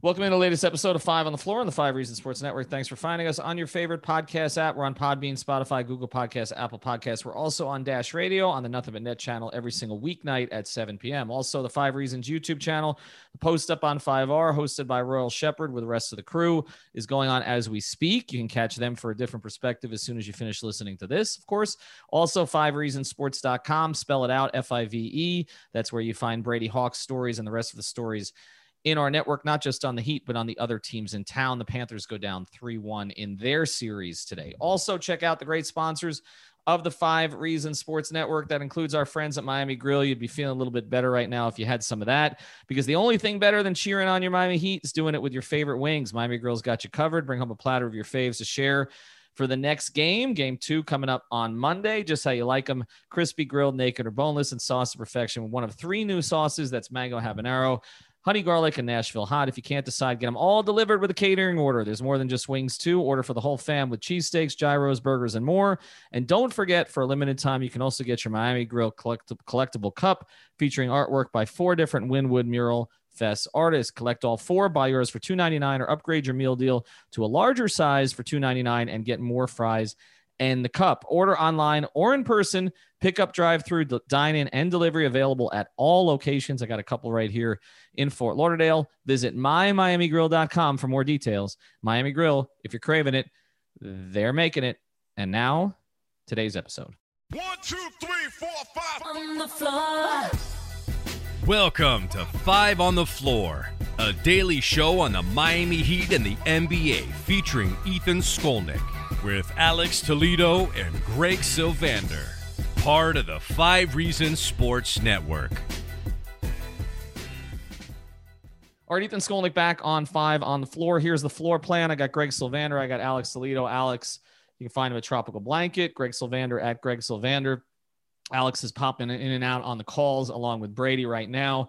Welcome to the latest episode of Five on the Floor on the Five Reasons Sports Network. Thanks for finding us on your favorite podcast app. We're on Podbean, Spotify, Google Podcasts, Apple Podcasts. We're also on Dash Radio on the Nothing But Net channel every single weeknight at 7 p.m. Also, the Five Reasons YouTube channel, the post up on 5R, hosted by Royal Shepherd with the rest of the crew, is going on as we speak. You can catch them for a different perspective as soon as you finish listening to this, of course. Also, Five Reasonsports.com, spell it out F I V E. That's where you find Brady Hawk's stories and the rest of the stories in our network, not just on the Heat, but on the other teams in town. The Panthers go down 3 1 in their series today. Also, check out the great sponsors of the Five Reasons Sports Network. That includes our friends at Miami Grill. You'd be feeling a little bit better right now if you had some of that, because the only thing better than cheering on your Miami Heat is doing it with your favorite wings. Miami Grill's got you covered. Bring home a platter of your faves to share for the next game. Game two coming up on Monday. Just how you like them crispy, grilled, naked, or boneless, and sauce to perfection. One of three new sauces that's mango habanero honey garlic and Nashville hot. If you can't decide, get them all delivered with a catering order. There's more than just wings, too. Order for the whole fam with cheesesteaks, gyros, burgers, and more. And don't forget, for a limited time, you can also get your Miami Grill collect- collectible cup featuring artwork by four different Wynwood mural Fest artists. Collect all four, buy yours for $2.99 or upgrade your meal deal to a larger size for $2.99 and get more fries and the cup. Order online or in person. Pickup, drive through, dine in, and delivery available at all locations. I got a couple right here in Fort Lauderdale. Visit mymiamigrill.com for more details. Miami Grill, if you're craving it, they're making it. And now, today's episode. One, two, three, four, five. On the floor. Welcome to Five on the Floor, a daily show on the Miami Heat and the NBA featuring Ethan Skolnick with Alex Toledo and Greg Sylvander, part of the Five Reasons Sports Network. All right, Ethan Skolnick back on five on the floor. Here's the floor plan. I got Greg Sylvander. I got Alex Toledo. Alex, you can find him at Tropical Blanket. Greg Sylvander at Greg Sylvander. Alex is popping in and out on the calls along with Brady right now.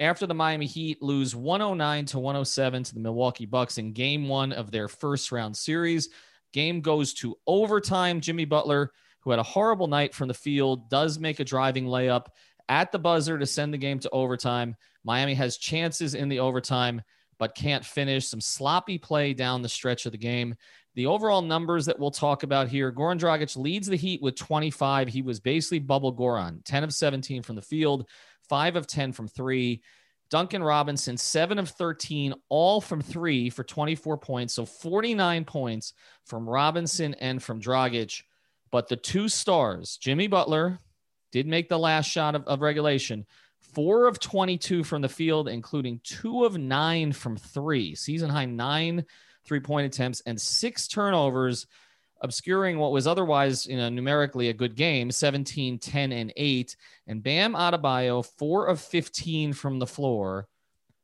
After the Miami Heat lose 109 to 107 to the Milwaukee Bucks in game one of their first round series, Game goes to overtime. Jimmy Butler, who had a horrible night from the field, does make a driving layup at the buzzer to send the game to overtime. Miami has chances in the overtime, but can't finish. Some sloppy play down the stretch of the game. The overall numbers that we'll talk about here Goran Dragic leads the Heat with 25. He was basically bubble Goran, 10 of 17 from the field, 5 of 10 from three. Duncan Robinson, seven of 13, all from three for 24 points. So 49 points from Robinson and from Dragic. But the two stars, Jimmy Butler, did make the last shot of, of regulation. Four of 22 from the field, including two of nine from three, season high nine three point attempts and six turnovers obscuring what was otherwise, you know, numerically a good game 17, 10, and 8. And Bam Adebayo, 4 of 15 from the floor,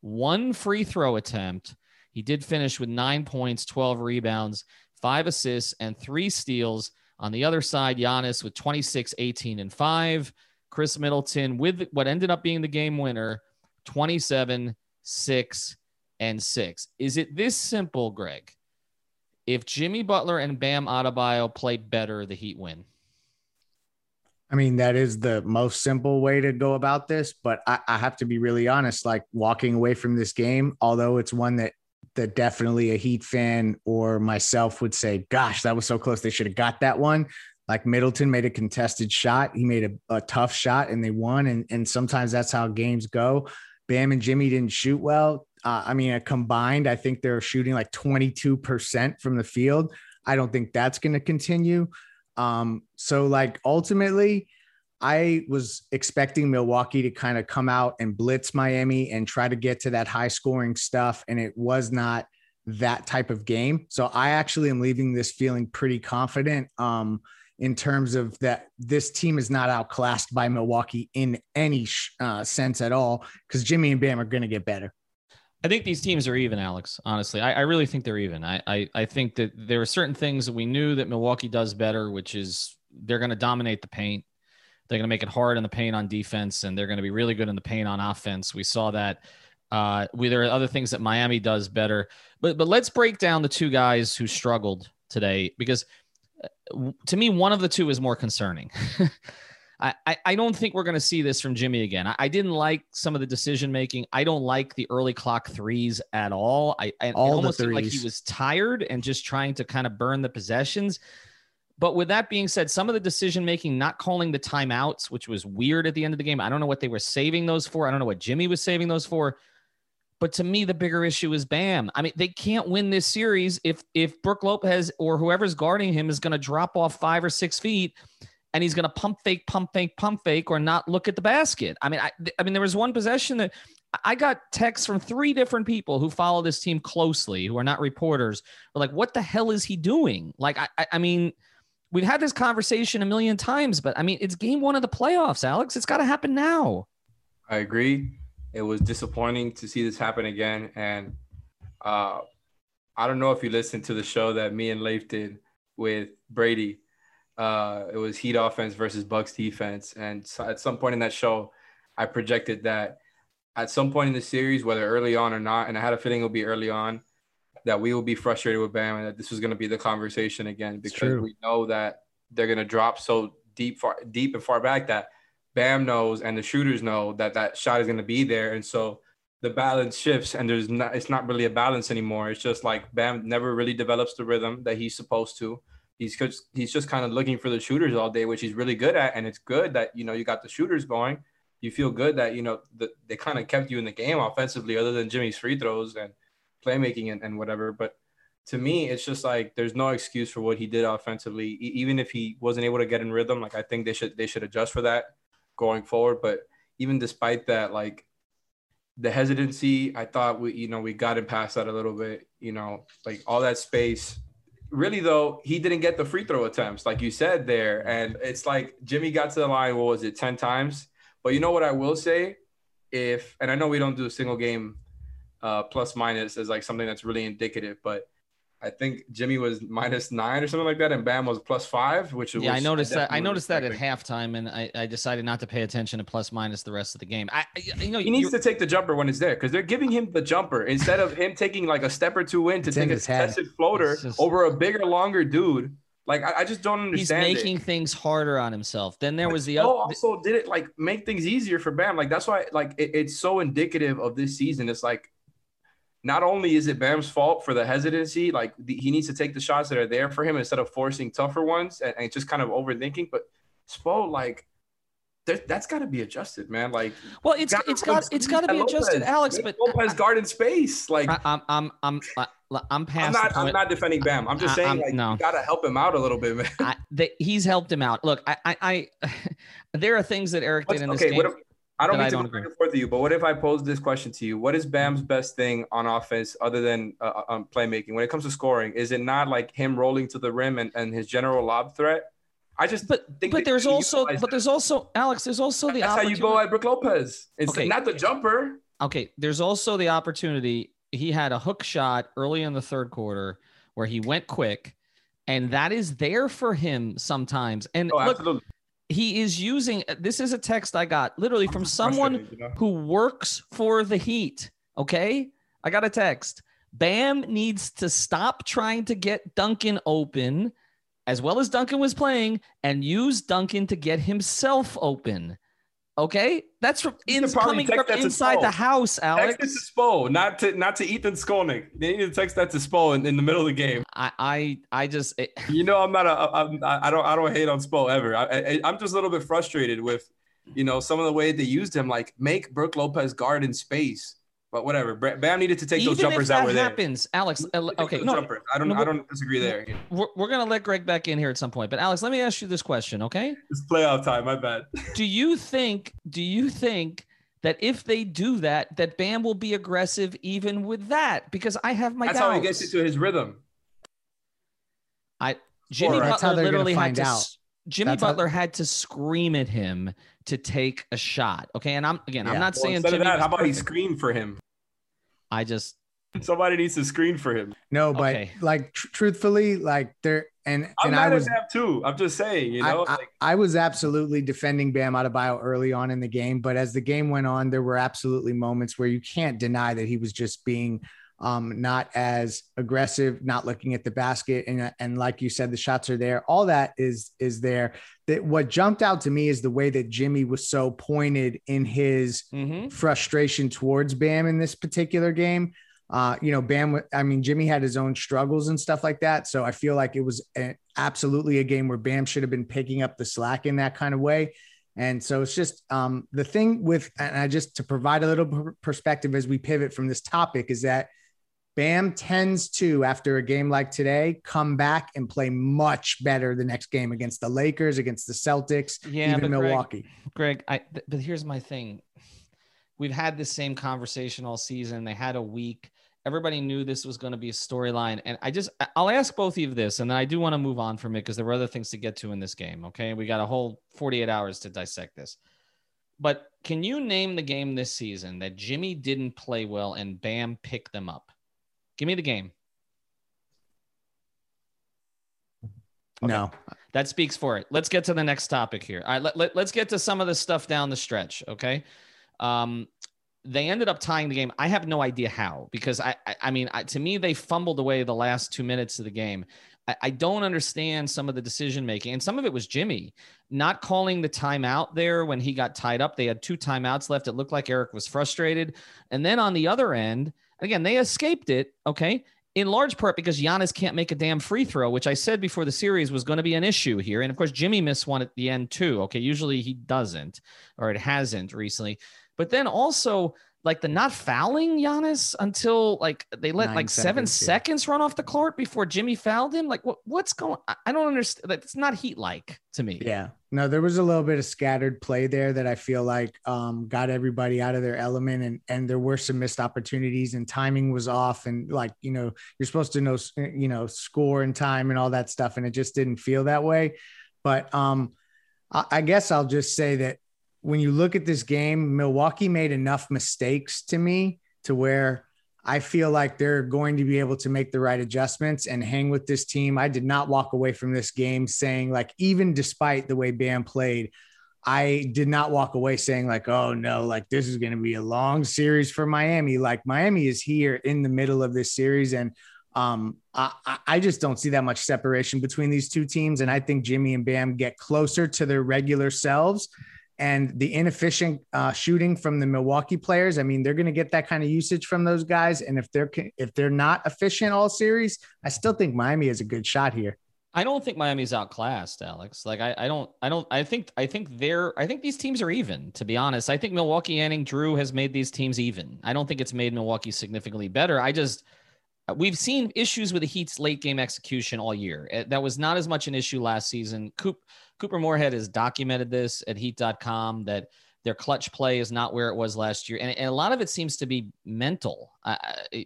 one free throw attempt. He did finish with nine points, 12 rebounds, five assists, and three steals. On the other side, Giannis with 26, 18, and 5. Khris Middleton with what ended up being the game winner, 27, 6, and 6. Is it this simple, Greg? If Jimmy Butler and Bam Adebayo play better, the Heat win. I mean, that is the most simple way to go about this, but I, I, have to be really honest. Like walking away from this game, although it's one that that definitely a Heat fan or myself would say, "Gosh, that was so close. They should have got that one." Like Middleton made a contested shot, he made a, a tough shot, and they won. And and sometimes that's how games go. Bam and Jimmy didn't shoot well. Uh, I mean, combined, I think they're shooting like 22% from the field. I don't think that's going to continue. Um, so, like, ultimately, I was expecting Milwaukee to kind of come out and blitz Miami and try to get to that high scoring stuff. And it was not that type of game. So, I actually am leaving this feeling pretty confident. Um, in terms of that this team is not outclassed by Milwaukee in any uh, sense at all because Jimmy and Bam are going to get better. I think these teams are even, Alex. Honestly, I, I really think they're even. I, I I think that there are certain things that we knew that Milwaukee does better, which is they're going to dominate the paint. They're going to make it hard in the paint on defense, and they're going to be really good in the paint on offense. We saw that. Uh, we, there are other things that Miami does better, but but let's break down the two guys who struggled today because uh, to me, one of the two is more concerning. I, I don't think we're going to see this from Jimmy again. I, I, didn't like some of the decision making. I don't like the early clock threes at all. I, I all almost seemed like he was tired and just trying to kind of burn the possessions. But with that being said, some of the decision making, not calling the timeouts, which was weird at the end of the game. I don't know what they were saving those for. I don't know what Jimmy was saving those for. But to me, the bigger issue is Bam. I mean, they can't win this series if if Brook Lopez or whoever's guarding him is going to drop off five or six feet and he's going to pump fake, pump fake, pump fake, or not look at the basket. I mean, I, I mean, there was one possession that I got texts from three different people who follow this team closely, who are not reporters, were like, "What the hell is he doing?" Like, I, I mean, we've had this conversation a million times, but I mean, it's game one of the playoffs, Alex. It's got to happen now. I agree. It was disappointing to see this happen again, and uh, I don't know if you listened to the show that me and Leif did with Brady uh, it was Heat offense versus Bucks defense, and so at some point in that show, I projected that at some point in the series, whether early on or not, and I had a feeling it would be early on, that we will be frustrated with Bam and that this was going to be the conversation again. Because we know that they're going to drop so deep, far deep and far back that Bam knows and the shooters know that that shot is going to be there, and so the balance shifts and there's not it's not really a balance anymore. It's just like Bam never really develops the rhythm that he's supposed to he's just he's just kind of looking for the shooters all day, which he's really good at. And it's good that you know you got the shooters going. You feel good that you know the, they kind of kept you in the game offensively, other than Jimmy's free throws and playmaking and, and whatever. But to me, it's just like there's no excuse for what he did offensively. E- even if he wasn't able to get in rhythm, like I think they should they should adjust for that going forward. But even despite that, like the hesitancy, I thought we you know we got him past that a little bit. You know, like all that space really though, he didn't get the free throw attempts, like you said there. And it's like Jimmy got to the line, what was it, 10 times? But you know what I will say? If and I know we don't do a single game uh, plus minus as like something that's really indicative, but I think Jimmy was minus nine or something like that, and Bam was plus five, which yeah, I noticed that. I noticed that at halftime, and I, I decided not to pay attention to plus minus the rest of the game. I, you know, he needs to take the jumper when it's there because they're giving him the jumper instead of him taking like a step or two in to take a contested floater just, over a bigger, longer dude. Like I, I just don't understand. He's making it. things harder on himself. Then there was the oh, other. Also, did it like make things easier for Bam? Like that's why, like it, it's so indicative of this season. It's like not only is it Bam's fault for the hesitancy, like the, he needs to take the shots that are there for him instead of forcing tougher ones and, and just kind of overthinking. But Spo, like, that's got to be adjusted, man. Like, well, it's it's got it's got to be adjusted, Alex. But Lopez guard space, like, I, am I'm I'm I'm past. I'm not I'm not defending Bam. I'm just saying, I'm, like, no. you got to help him out a little bit, man. I, the, he's helped him out. Look, I I, I there are things that Erik did in this okay, game. What, I don't mean to go back and forth with you, but what if I pose this question to you? What is Bam's best thing on offense other than uh, uh um, playmaking? When it comes to scoring, is it not like him rolling to the rim and, and his general lob threat? I just but but there's also but there's also Alex. There's also the that's how you go at Brook Lopez. It's okay. not the jumper. Okay, there's also the opportunity. He had a hook shot early in the third quarter where he went quick, and that is there for him sometimes. And oh, look, he is using this is a text I got literally from someone you know? who works for the Heat. Okay. I got a text. Bam needs to stop trying to get Duncan open as well as Duncan was playing and use Duncan to get himself open. Okay, that's from in, coming from inside the house, Alex. Text to Spo, not to not to Ethan Skolnick. They need to text that to Spo in, in the middle of the game. I I, I just it, you know I'm not a I'm, I don't I don't hate on Spo ever. I, I I'm just a little bit frustrated with you know some of the way they used him. Like make Brook Lopez guard in space. But whatever. Bam needed to take Even those jumpers that, that were happens, there. Alex. Uh, okay, no, jumpers. I don't. No, I don't disagree there. We're, we're gonna let Greg back in here at some point. But Alex, let me ask you this question, okay? It's playoff time. My bad. do you think? Do you think? That if they do that, that Bam will be aggressive even with that, because I have my That's doubts. how he gets into his rhythm. I Jimmy Butler literally had to. Out. Jimmy That's Butler how... had to scream at him to take a shot. Okay, and I'm again, yeah. I'm not well, saying instead Jimmy of that, how about perfect. he screamed for him? I just Somebody needs to screen for him. No, but Okay. like tr- truthfully, like there and I'm and mad I was at that too. I'm just saying, you I, know, I, like, I was absolutely defending Bam Adebayo early on in the game, but as the game went on, there were absolutely moments where you can't deny that he was just being um, not as aggressive, not looking at the basket, and and like you said, the shots are there. All that is is there. That what jumped out to me is the way that Jimmy was so pointed in his Mhm. frustration towards Bam in this particular game. Uh, you know, Bam, I mean, Jimmy had his own struggles and stuff like that. So I feel like it was a, absolutely a game where Bam should have been picking up the slack in that kind of way. And so it's just um, the thing with, and I just to provide a little perspective as we pivot from this topic is that Bam tends to, after a game like today, come back and play much better the next game against the Lakers, against the Celtics, Yeah, even but Greg- Milwaukee. Greg, I th- but here's my thing. We've had this same conversation all season. They had a week. Everybody knew this was going to be a storyline, and I just I'll ask both of you this, and then I do want to move on from it because there were other things to get to in this game. Okay, we got a whole 48 hours to dissect this. But can you name the game this season that Jimmy didn't play well and Bam picked them up? Give me the game. No, That speaks for it. Let's get to the next topic here. All right, let, let, us get to some of the stuff down the stretch. Okay. Um, they ended up tying the game. I have no idea how, because I, I, I mean, I, to me, they fumbled away the last two minutes of the game. I, I don't understand some of the decision making, and some of it was Jimmy not calling the timeout there when he got tied up. They had two timeouts left. It looked like Erik was frustrated. And then on the other end, again, they escaped it. Okay in large part because Giannis can't make a damn free throw, which I said before the series was going to be an issue here. And of course, Jimmy missed one at the end too. Okay. Usually he doesn't, or it hasn't recently. But then also, like the not fouling Giannis until like they let Nine like seven seconds, yeah. seconds run off the court before Jimmy fouled him. Like what, what's going I- I don't understand. That's not heat like to me. Yeah. No, there was a little bit of scattered play there that I feel like um, got everybody out of their element, and and there were some missed opportunities, and timing was off, and like you know you're supposed to know you know score and time and all that stuff, and it just didn't feel that way. But um, I, I guess I'll just say that when you look at this game, Milwaukee made enough mistakes to me to where I feel like they're going to be able to make the right adjustments and hang with this team. I did not walk away from this game saying, like, even despite the way Bam played, I did not walk away saying, like, oh no, like this is going to be a long series for Miami. Like, Miami is here in the middle of this series. And um, I, I- I just don't see that much separation between these two teams. And I think Jimmy and Bam get closer to their regular selves and the inefficient uh, shooting from the Milwaukee players. I mean, they're going to get that kind of usage from those guys, and if they're if they're not efficient all series, I still think Miami is a good shot here. I don't think Miami's outclassed, Alex. Like I, I don't, I don't, I think, I think they're, I think these teams are even. To be honest, I think Milwaukee and Jrue has made these teams even. I don't think it's made Milwaukee significantly better. I just, we've seen issues with the Heat's late game execution all year. Eh, That was not as much an issue last season. Coop, Couper Moorhead has documented this at Heat.com that their clutch play is not where it was last year, and, and a lot of it seems to be mental, uh,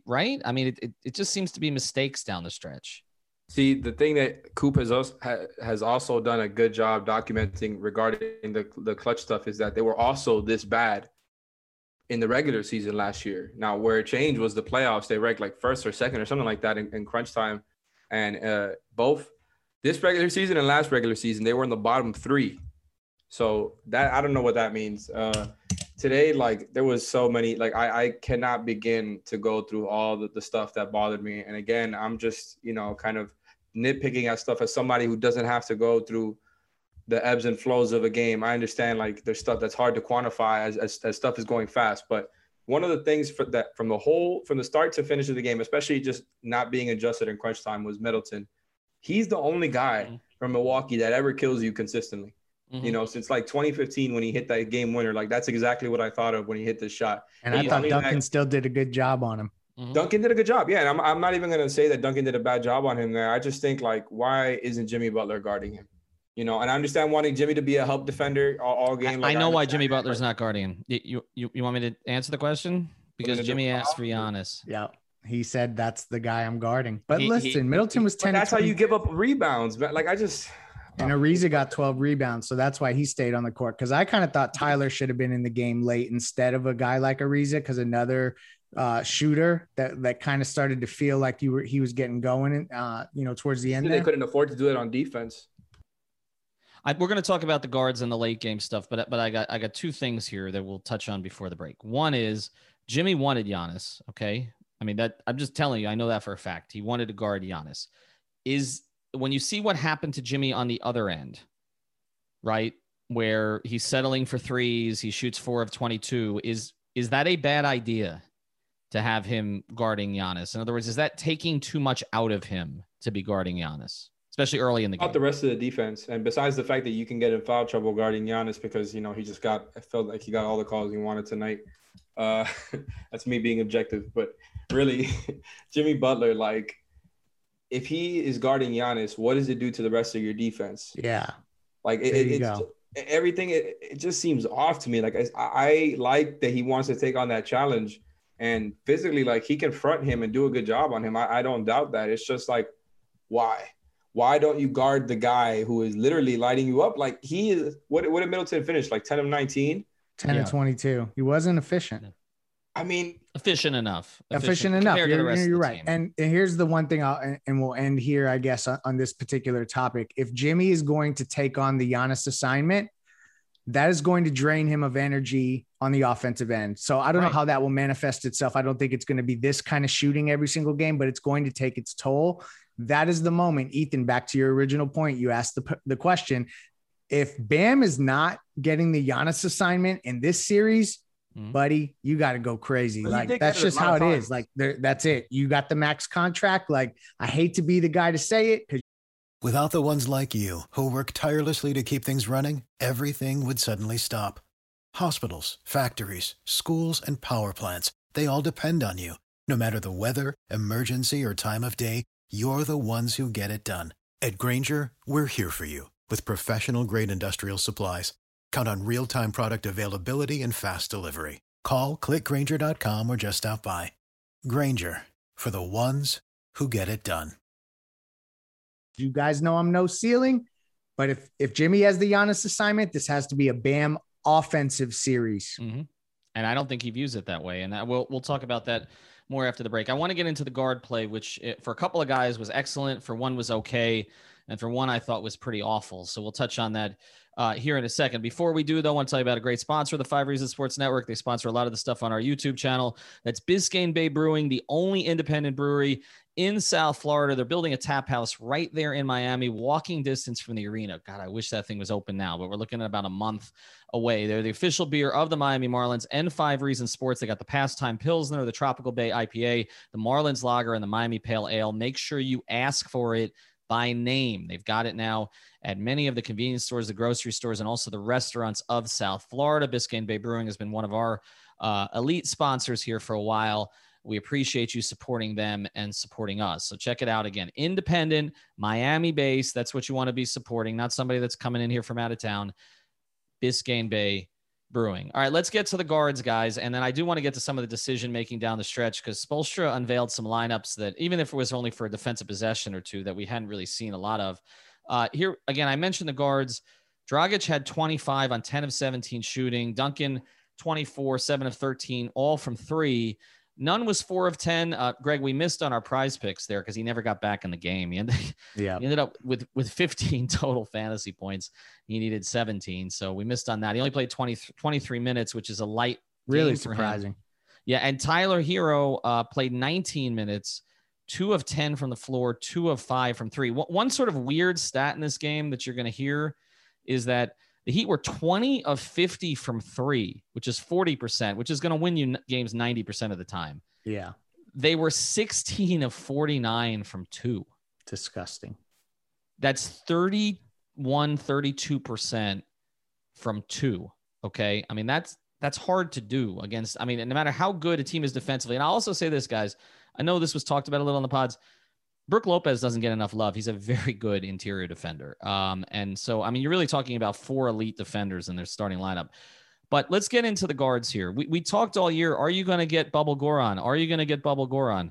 right? I mean, it, it, it just seems to be mistakes down the stretch. See, the thing that Coop has also, ha- has also done a good job documenting regarding the the clutch stuff is that they were also this bad in the regular season last year. Now, where it changed was the playoffs. They ranked like first or second or something like that in, in crunch time, and uh, both this regular season and last regular season they were in the bottom three. So that I don't know what that means. Uh, today, like there was so many, like I, I cannot begin to go through all the, the stuff that bothered me. And again, I'm just, you know, kind of nitpicking at stuff as somebody who doesn't have to go through the ebbs and flows of a game. I understand like there's stuff that's hard to quantify as, as, as stuff is going fast. But one of the things for that from the whole from the start to finish of the game, especially just not being adjusted in crunch time, was Middleton. He's the only guy Mhm. from Milwaukee that ever kills you consistently. Mhm. You know, since like 2015 when he hit that game winner, like that's exactly what I thought of when he hit this shot. And Hey, I I thought Duncan like- still did a good job on him. Mhm. Duncan did a good job. Yeah, and I'm, I'm not even going to say that Duncan did a bad job on him there. I just think like why isn't Jimmy Butler guarding him? You know, and I understand wanting Jimmy to be a help defender all, all game. I like, know why Jimmy Butler's not guarding. You, you you want me to answer the question? Because Jimmy asked for Giannis. Yeah. He said that's the guy I'm guarding. But He- he- listen, Middleton was 10 to that's how you give up rebounds, man. Like I just and Ariza got 12 rebounds. So that's why he stayed on the court. Cause I kind of thought Tyler should have been in the game late instead of a guy like Ariza. Cause another uh, shooter that that kind of started to feel like you were he was getting going, uh, you know, towards the end. They there. couldn't afford to do it on defense. I, we're going to talk about the guards and the late game stuff, but but I got I got two things here that we'll touch on before the break. One is Jimmy wanted Giannis. Okay, I mean that I'm just telling you, I know that for a fact. He wanted to guard Giannis. Is when you see what happened to Jimmy on the other end, right? Where he's settling for threes, he shoots four of 22. Is is that a bad idea to have him guarding Giannis? In other words, is that taking too much out of him to be guarding Giannis? Especially early in the game. Not the rest of the defense, and besides the fact that you can get in foul trouble guarding Giannis because you know he just got, I felt like he got all the calls he wanted tonight. Uh, that's me being objective, but really, Jimmy Butler, like, if he is guarding Giannis, what does it do to the rest of your defense? Yeah, like it, it, it's everything. It, it just seems off to me. Like I, I like that he wants to take on that challenge, and physically, like he can front him and do a good job on him. I, I don't doubt that. It's just like, why? Why don't you guard the guy who is literally lighting you up? Like he is. What what did Middleton finish? Like ten of nineteen. 10 yeah. 22. He wasn't efficient. I mean, efficient enough. Efficient, efficient enough. You're, you're right. And, and, here's the one thing I'll, and we'll end here, I guess, on, on, this particular topic. If Jimmy is going to take on the Giannis assignment, that is going to drain him of energy on the offensive end. So I don't right. know how that will manifest itself. I don't think it's going to be this kind of shooting every single game, but it's going to take its toll that is the moment, Ethan. Back to your original point, you asked the, the question. If Bam is not getting the Giannis assignment in this series, mm-hmm. buddy, you got to go crazy. like that's just how it is. Like that's it. You got the max contract. Like I hate to be the guy to say it because. Without the ones like you who work tirelessly to keep things running, everything would suddenly stop. Hospitals, factories, schools, and power plants—they all depend on you. No matter the weather, emergency, or time of day you're the ones who get it done. At Grainger, we're here for you with professional grade industrial supplies. Count on real time product availability and fast delivery. Call clickgranger.com or just stop by. Grainger for the ones who get it done. You guys know I'm no ceiling, but if if Jimmy has the Giannis assignment, this has to be a Bam offensive series. Mm-hmm. And I don't think he views it that way. And that, we'll we'll talk about that more after the break. I want to get into the guard play, which eh, for a couple of guys was excellent, for one was okay, and for one I thought was pretty awful. So we'll touch on that uh, here in a second. Before we do, though, I want to tell you about a great sponsor, the Five Reasons Sports Network. They sponsor a lot of the stuff on our YouTube channel. That's Biscayne Bay Brewing, the only independent brewery in South Florida. They're building a tap house right there in Miami, walking distance from the arena. God, I wish that thing was open now, but we're looking at about a month away. They're the official beer of the Miami Marlins and Five Reasons Sports. They got the Pastime Pilsner, the Tropical Bay IPA, the Marlins Lager, and the Miami Pale Ale. Make sure you ask for it by name. They've got it now at many of the convenience stores, the grocery stores, and also the restaurants of South Florida. Biscayne Bay Brewing has been one of our uh, elite sponsors here for a while. We appreciate you supporting them and supporting us. So check it out again. Independent, Miami based. That's what you want to be supporting, not somebody that's coming in here from out of town. Biscayne Bay Brewing. All right, let's get to the guards, guys. And then I do want to get to some of the decision making down the stretch because Spoelstra unveiled some lineups that, even if it was only for a defensive possession or two, that we hadn't really seen a lot of. Uh, here, again, I mentioned the guards. Dragic had 25 on 10 of 17 shooting. Duncan, 24, 7 of 13, all from three. Nunn was four of 10. Uh, Greg, we missed on our PrizePicks there because he never got back in the game. He ended, yeah. he ended up with, with 15 total fantasy points. He needed 17. So we missed on that. He only played 20, 23 minutes, which is a light. Really surprising. Yeah. And Tyler Herro uh, played 19 minutes, two of 10 from the floor, two of five from three. One sort of weird stat in this game that you're going to hear is that – the Heat were 20 of 50 from three, which is 40%, which is going to win you games 90% of the time. Yeah. They were 16 of 49 from two. Disgusting. That's 31, 32% from two. Okay. I mean, that's that's hard to do against. I mean, no matter how good a team is defensively. And I'll also say this, guys. I know this was talked about a little on the pods. Brook Lopez doesn't get enough love. He's a very good interior defender. Um, and so, I mean, you're really talking about four elite defenders in their starting lineup. But let's get into the guards here. We, we talked all year. Are you going to get Bubble Goran? Are you going to get Bubble Goran?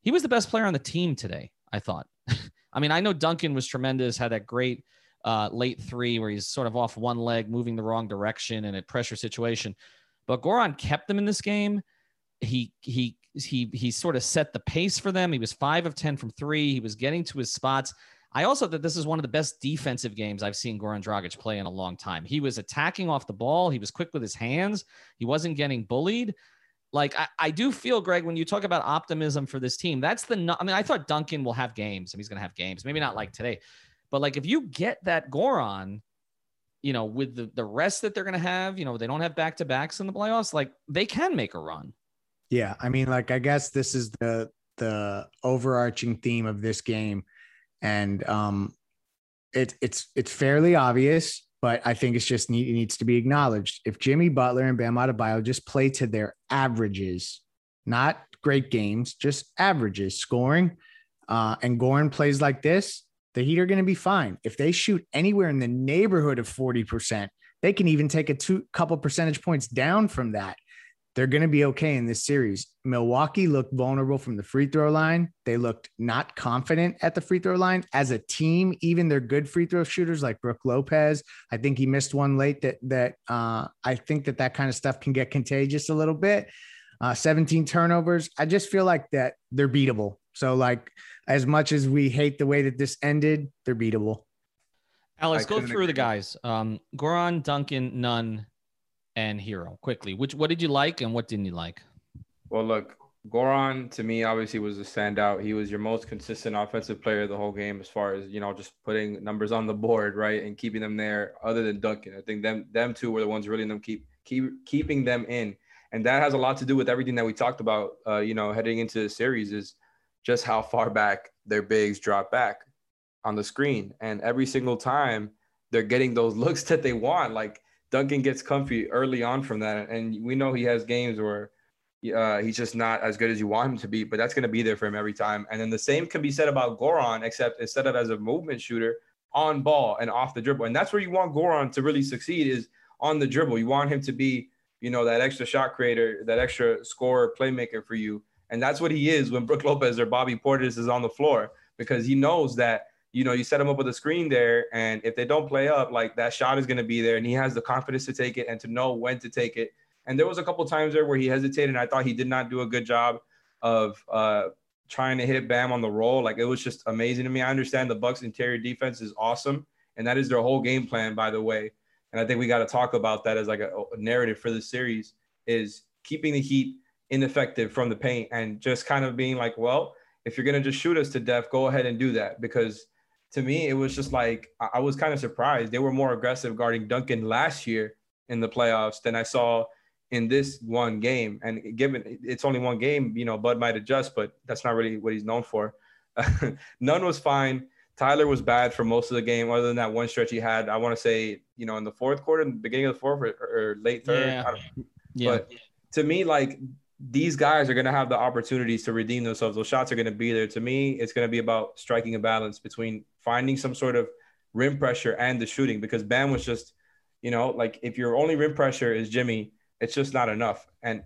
He was the best player on the team today, I thought. I mean, I know Duncan was tremendous, had that great uh, late three where he's sort of off one leg, moving the wrong direction in a pressure situation. But Goran kept them in this game he he he he sort of set the pace for them. He was five of ten from three. He was getting to his spots. I also thought this is one of the best defensive games I've seen Goran Dragic play in a long time. He was attacking off the ball. He was quick with his hands. He wasn't getting bullied. Like I, I do feel, Greg, when you talk about optimism for this team, that's the. I mean, I thought Duncan will have games. I mean, he's going to have games. Maybe not like today, but like if you get that Goran, you know, with the the rest that they're going to have, you know, they don't have back to backs in the playoffs. Like they can make a run. Yeah, I mean, like I guess this is the the overarching theme of this game, and um, it, it's it's fairly obvious, but I think it's just need, it needs to be acknowledged. If Jimmy Butler and Bam Adebayo just play to their averages, not great games, just averages scoring, uh, and Goran plays like this, the Heat are going to be fine. If they shoot anywhere in the neighborhood of forty percent, they can even take a two couple percentage points down from that they're going to be okay in this series. Milwaukee looked vulnerable from the free throw line. They looked not confident at the free throw line as a team. Even their good free throw shooters like Brook Lopez, I think he missed one late. That that uh, I think that that kind of stuff can get contagious a little bit. Uh, 17 turnovers. I just feel like that they're beatable. So like as much as we hate the way that this ended, they're beatable. Alex, go through the guys. Um, Goran, Duncan, Nunn, and Herro quickly. Which what did you like and what didn't you like? Well, look, Goran to me obviously was a standout. He was your most consistent offensive player the whole game as far as you know just putting numbers on the board, right, and keeping them there. Other than Duncan, I think them them two were the ones really them keep keep keeping them in, and that has a lot to do with everything that we talked about. Uh, you know, heading into the series is just how far back their bigs drop back on the screen, and every single time they're getting those looks that they want, like Duncan gets comfy early on from that, and we know he has games where uh, he's just not as good as you want him to be, but that's going to be there for him every time. And then the same can be said about Goran, except instead of as a movement shooter, on ball and off the dribble, and that's where you want Goran to really succeed is on the dribble. You want him to be, you know, that extra shot creator, that extra scorer, playmaker for you, and that's what he is when Brook Lopez or Bobby Portis is on the floor because he knows that you know, you set him up with a screen there, and if they don't play up, like that shot is going to be there, and he has the confidence to take it and to know when to take it. And there was a couple times there where he hesitated, and I thought he did not do a good job of uh, trying to hit Bam on the roll. Like it was just amazing to me. I understand the Bucks' interior defense is awesome, and that is their whole game plan, by the way. And I think we got to talk about that as like a, a narrative for the series is keeping the Heat ineffective from the paint and just kind of being like, well, if you're gonna just shoot us to death, go ahead and do that because to me, it was just like I was kind of surprised. They were more aggressive guarding Duncan last year in the playoffs than I saw in this one game. And given it's only one game, you know, Bud might adjust, but that's not really what he's known for. Nunn was fine. Tyler was bad for most of the game, other than that one stretch he had. I want to say, you know, in the fourth quarter, the beginning of the fourth, or, or late third. Yeah. yeah. But to me, like these guys are going to have the opportunities to redeem themselves. Those shots are going to be there. To me, it's going to be about striking a balance between finding some sort of rim pressure and the shooting because Bam was just, you know, like if your only rim pressure is Jimmy, it's just not enough. And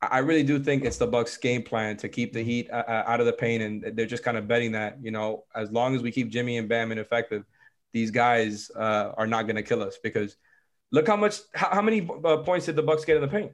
I really do think it's the Bucks' game plan to keep the Heat uh, uh, out of the paint, and they're just kind of betting that, you know, as long as we keep Jimmy and Bam ineffective, these guys uh, are not going to kill us because look how much, how, how many uh, points did the Bucks get in the paint?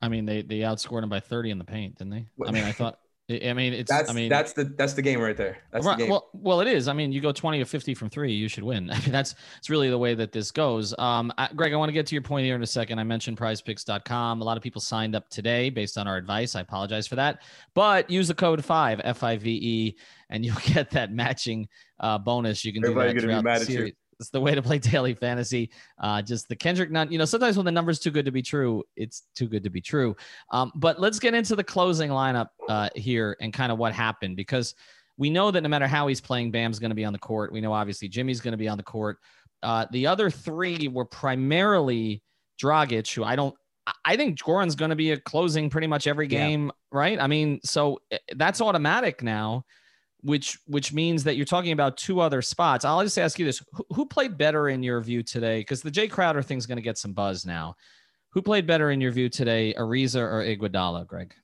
I mean, they they outscored them by 30 in the paint, didn't they? I mean, I thought. I mean, it's. That's I mean, that's the that's the game right there. That's right, the game. Well, well, it is. I mean, you go 20 or 50 from three, you should win. I mean, that's it's really the way that this goes. Um, I, Greg, I want to get to your point here in a second. I mentioned PrizePicks.com. A lot of people signed up today based on our advice. I apologize for that, but use the code five F I V E, and you'll get that matching uh, bonus. You can Everybody do that throughout the series. It's the way to play daily fantasy. Uh, just the Kendrick Nunn. You know, sometimes when the number's too good to be true, it's too good to be true. Um, but let's get into the closing lineup uh, here and kind of what happened because we know that no matter how he's playing, Bam's going to be on the court. We know obviously Jimmy's going to be on the court. Uh, the other three were primarily Dragic, who I don't. I think Goran's going to be a closing pretty much every game, yeah. right? I mean, so eh, that's automatic now which which means that you're talking about two other spots. I'll just ask you this: who, who played better in your view today? Because the Jae Crowder thing's going to get some buzz now. Who played better in your view today, Ariza or Iguodala, Greg?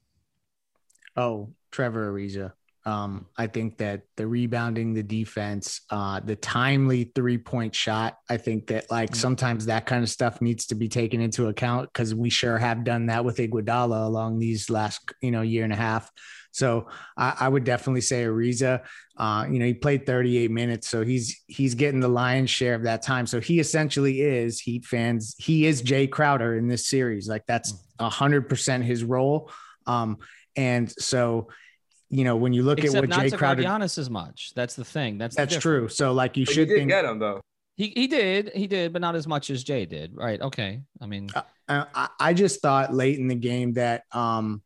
Oh, Trevor Ariza. Um, I think that the rebounding, the defense, uh, the timely three point shot, I think that like mm-hmm. sometimes that kind of stuff needs to be taken into account because we sure have done that with Iguodala along these last, you know, year and a half. So I, I would definitely say Ariza. Uh, you know, he played 38 minutes, so he's he's getting the lion's share of that time. So he essentially is Heat fans. He is Jae Crowder in this series. Like that's mm. a hundred percent his role. Um, and so you know, when you look Except at what not Jae Crowder, Giannis as much. That's the thing. That's that's true. So like you but should think, get him though. He he did he did, but not as much as Jay did. Right? Okay. I mean, uh, I, I just thought late in the game that um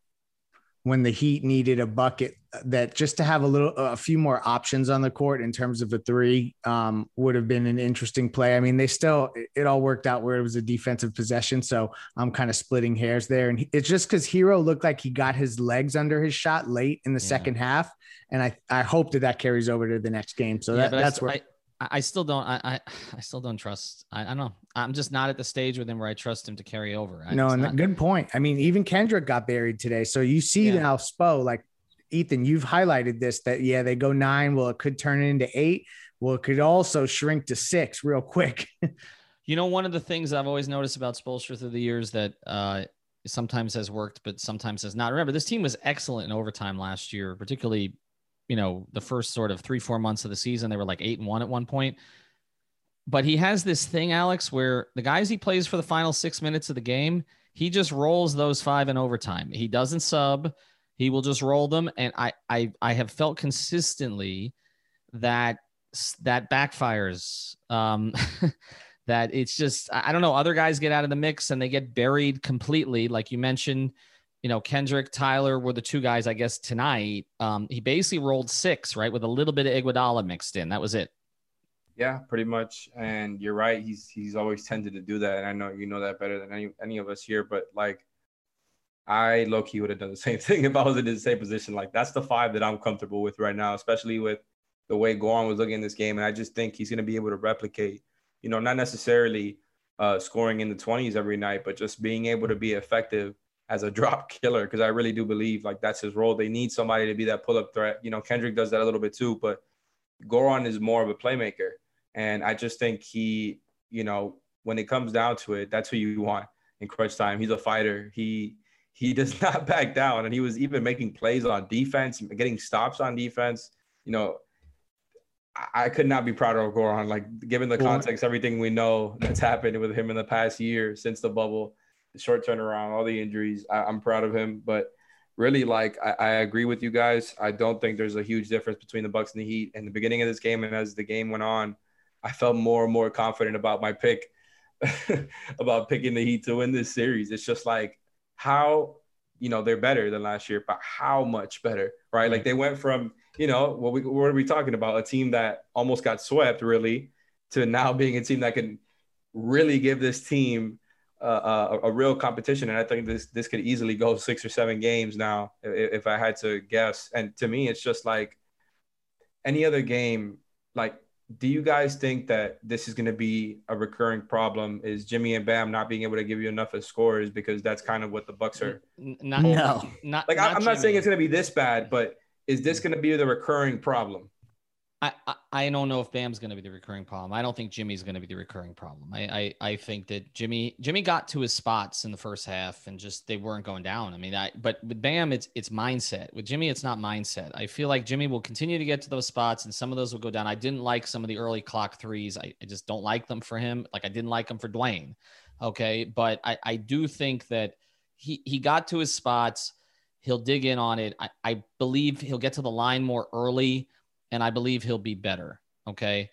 when the Heat needed a bucket that just to have a little a few more options on the court in terms of a three um, would have been an interesting play. I mean, they still it all worked out where it was a defensive possession, so I'm kind of splitting hairs there. And it's just because Herro looked like he got his legs under his shot late in the yeah. second half, and I I hope that that carries over to the next game. So yeah, that, that's I, where. I, I still don't. I, I, I still don't trust. I, I, don't know. I'm just not at the stage with him where I trust him to carry over. I, no, and not, good point. I mean, even Kendrick got buried today, so you see yeah. now Spo like Ethan. You've highlighted this that yeah, they go nine. Well, it could turn into eight. Well, it could also shrink to six real quick. you know, one of the things I've always noticed about Spoelstra through the years that uh, sometimes has worked, but sometimes has not. Remember, this team was excellent in overtime last year, particularly you know the first sort of three four months of the season they were like eight and one at one point. But he has this thing alex where the guys he plays for the final six minutes of the game he just rolls those five in overtime. He doesn't sub. He will just roll them. And i i, I have felt consistently that that backfires um that it's just i don't know other guys get out of the mix and they get buried completely. Like you mentioned you know, Kendrick, Tyler were the two guys, I guess, tonight. Um, he basically rolled six, right, with a little bit of Iguodala mixed in. That was it. Yeah, pretty much. And you're right. He's he's always tended to do that, and I know you know that better than any any of us here. But like, I low key would have done the same thing if I was in the same position. Like, that's the five that I'm comfortable with right now, especially with the way Goran was looking in this game. And I just think he's going to be able to replicate. You know, not necessarily uh, scoring in the 20s every night, but just being able to be effective as a drop killer because I really do believe like that's his role. They need somebody to be that pull up threat. You know, Kendrick does that a little bit too, but Goran is more of a playmaker. And I just think he, you know, when it comes down to it, that's who you want in crunch time. He's a fighter. He he does not back down, and he was even making plays on defense, getting stops on defense. You know, I, I could not be prouder of Goran. Like given the context, everything we know that's happened with him in the past year since the bubble short turnaround, all the injuries. I, am proud of him, but really, like I, I, agree with you guys. I don't think there's a huge difference between the Bucks and the Heat. In the beginning of this game, and as the game went on, I felt more and more confident about my pick, about picking the Heat to win this series. It's just like how you know they're better than last year, but how much better, right? Like they went from you know what we what are we talking about? A team that almost got swept, really, to now being a team that can really give this team a, a, real competition, and I think this this could easily go six or seven games now if, if I had to guess. And to me, it's just like any other game. Like, do you guys think that this is going to be a recurring problem? Is Jimmy and Bam not being able to give you enough of scores because that's kind of what the Bucks are? Not, no, not like not I'm not saying it's going to be this bad, but is this going to be the recurring problem? I, I, don't know if Bam's going to be the recurring problem. I don't think Jimmy's going to be the recurring problem. I, I, I think that Jimmy Jimmy got to his spots in the first half and just they weren't going down. I mean, I but with Bam, it's it's mindset. With Jimmy, it's not mindset. I feel like Jimmy will continue to get to those spots and some of those will go down. I didn't like some of the early clock threes. I, I just don't like them for him. Like I didn't like them for Dwyane. Okay, but I, I do think that he he got to his spots. He'll dig in on it. I, I believe he'll get to the line more early and I believe he'll be better. Okay.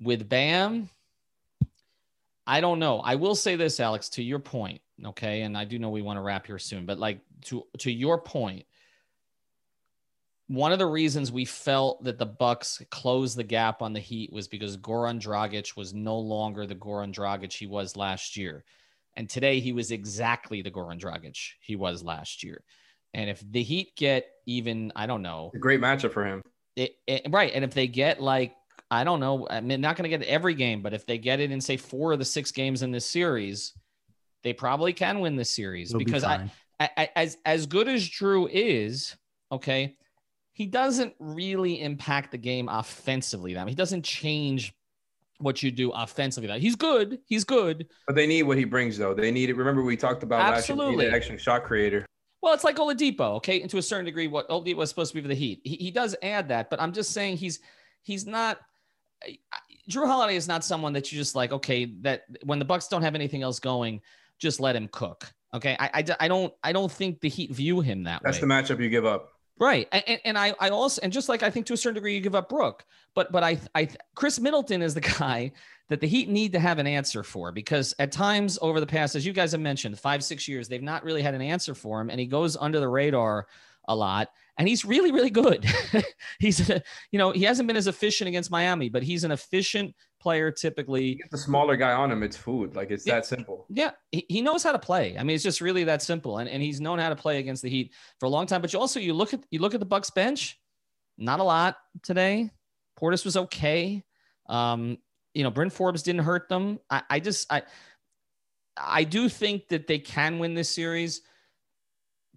With Bam, I don't know. I will say this, Alex, to your point. Okay. And I do know we want to wrap here soon, but like to, to your point, one of the reasons we felt that the Bucks closed the gap on the Heat was because Goran Dragic was no longer the Goran Dragic he was last year. And today he was exactly the Goran Dragic he was last year. And if the Heat get even, I don't know, a great matchup for him. It, it, right. And if they get like, I don't know, I mean, not going to get every game, but if they get it in say four of the six games in this series, they probably can win this series It'll because be I, I, as as good as Jrue is, okay, he doesn't really impact the game offensively. That he doesn't change what you do offensively. That he's good, he's good. But they need what he brings, though. They need it. Remember, we talked about Absolutely. last year. They extra shot creator. Well, it's like Oladipo, okay, and to a certain degree, what Oladipo was supposed to be for the Heat. He, he does add that, but I'm just saying he's he's not. Jrue Holiday is not someone that you just like. Okay, that when the Bucks don't have anything else going, just let him cook. Okay, I, I, I don't I don't think the Heat view him that That's way. That's the matchup you give up. Right, and, and I, I also, and just like I think to a certain degree, you give up Brook, but but I, I, Khris Middleton is the guy that the Heat need to have an answer for because at times over the past, as you guys have mentioned, five six years, they've not really had an answer for him, and he goes under the radar a lot, and he's really really good. he's, you know, he hasn't been as efficient against Miami, but he's an efficient player typically. Get the smaller guy on him. It's food. Like it's Yeah. that simple. Yeah, he, he knows how to play. I mean, it's just really that simple. And, and he's known how to play against the Heat for a long time. But you also you look at you look at the Bucks bench, not a lot today. Portis was okay. Um, you know, Bryn Forbes didn't hurt them. I, I just I I do think that they can win this series.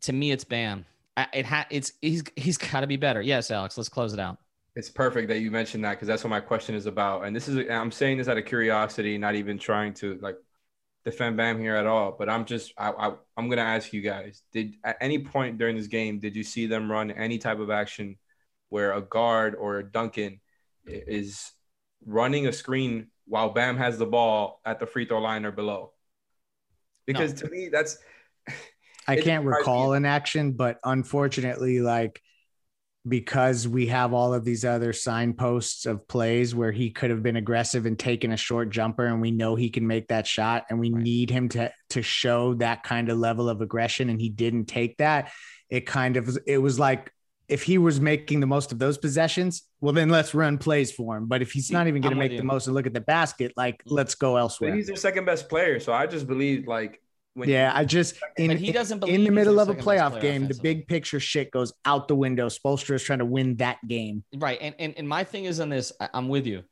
To me, it's Bam. I- It ha- it's he's he's got to be better. Yes, Alex. Let's close it out. It's perfect that you mentioned that because that's what my question is about. And this is I'm saying this out of curiosity, not even trying to like defend Bam here at all. But I'm just I, I I'm gonna ask you guys: Did at any point during this game did you see them run any type of action where a guard or a Duncan is running a screen while Bam has the ball at the free throw line or below? Because to me, that's I can't recall an action, but unfortunately, like because we have all of these other signposts of plays where he could have been aggressive and taken a short jumper, and we know he can make that shot, and we Right. need him to to show that kind of level of aggression, and he didn't take that. It kind of it was like if he was making the most of those possessions, well, then let's run plays for him. But if he's not even going to with make the most and look at the basket, like mm-hmm. let's go but elsewhere. he's their second best player. So I just believe like when Yeah, I just in he doesn't believe in the middle of a second playoff game, the big picture shit goes out the window. Spoelstra is trying to win that game. Right. And, and and my thing is on this, I, I'm with you.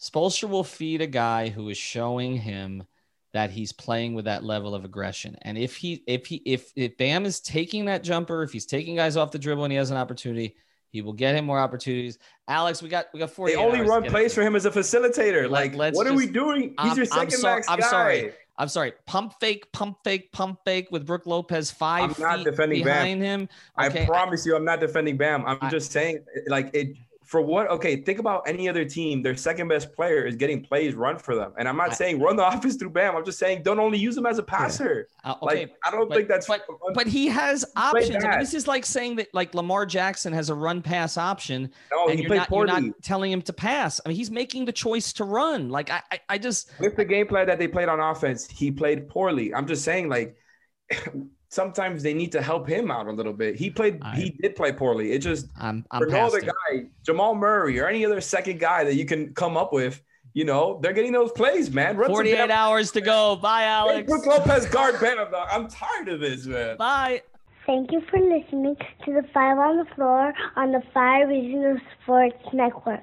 Spoelstra will feed a guy who is showing him that he's playing with that level of aggression. And if he if he if if Bam is taking that jumper, if he's taking guys off the dribble and he has an opportunity, he will get him more opportunities. Alex, we got we got four. they only run plays for him as a facilitator. Let- Like, let's what are we doing? He's I'm- your I'm second so- max I'm guy. sorry. I'm sorry. Pump fake, pump fake, pump fake with Brook Lopez five I'm not feet defending Bam. behind him. Okay, I promise you, I'm not defending Bam. I'm I- just saying, like it for what? Okay, think about any other team. Their second best player is getting plays run for them, and I'm not I- saying run the offense through Bam. I'm just saying don't only use him as a passer. Uh, okay, Like I don't but- think that's. but but he has options. I mean, this is like saying that like Lamar Jackson has a run pass option, no, and you're not, you're not telling him to pass. I mean, he's making the choice to run. Like I, I, I just With the game plan that they played on offense, he played poorly. I'm just saying, like sometimes they need to help him out a little bit. He played. I- he did play poorly. It just I'm I'm for no other it. guy, Jamal Murray or any other second guy that you can come up with, you know, they're getting those plays, man. Run 48 hours to go. Bye, Hey, Alex. Brook Lopez guard Bam. I'm tired of this, man. Bye. Thank you for listening to the Five on the Floor on the Five Regional Sports Network.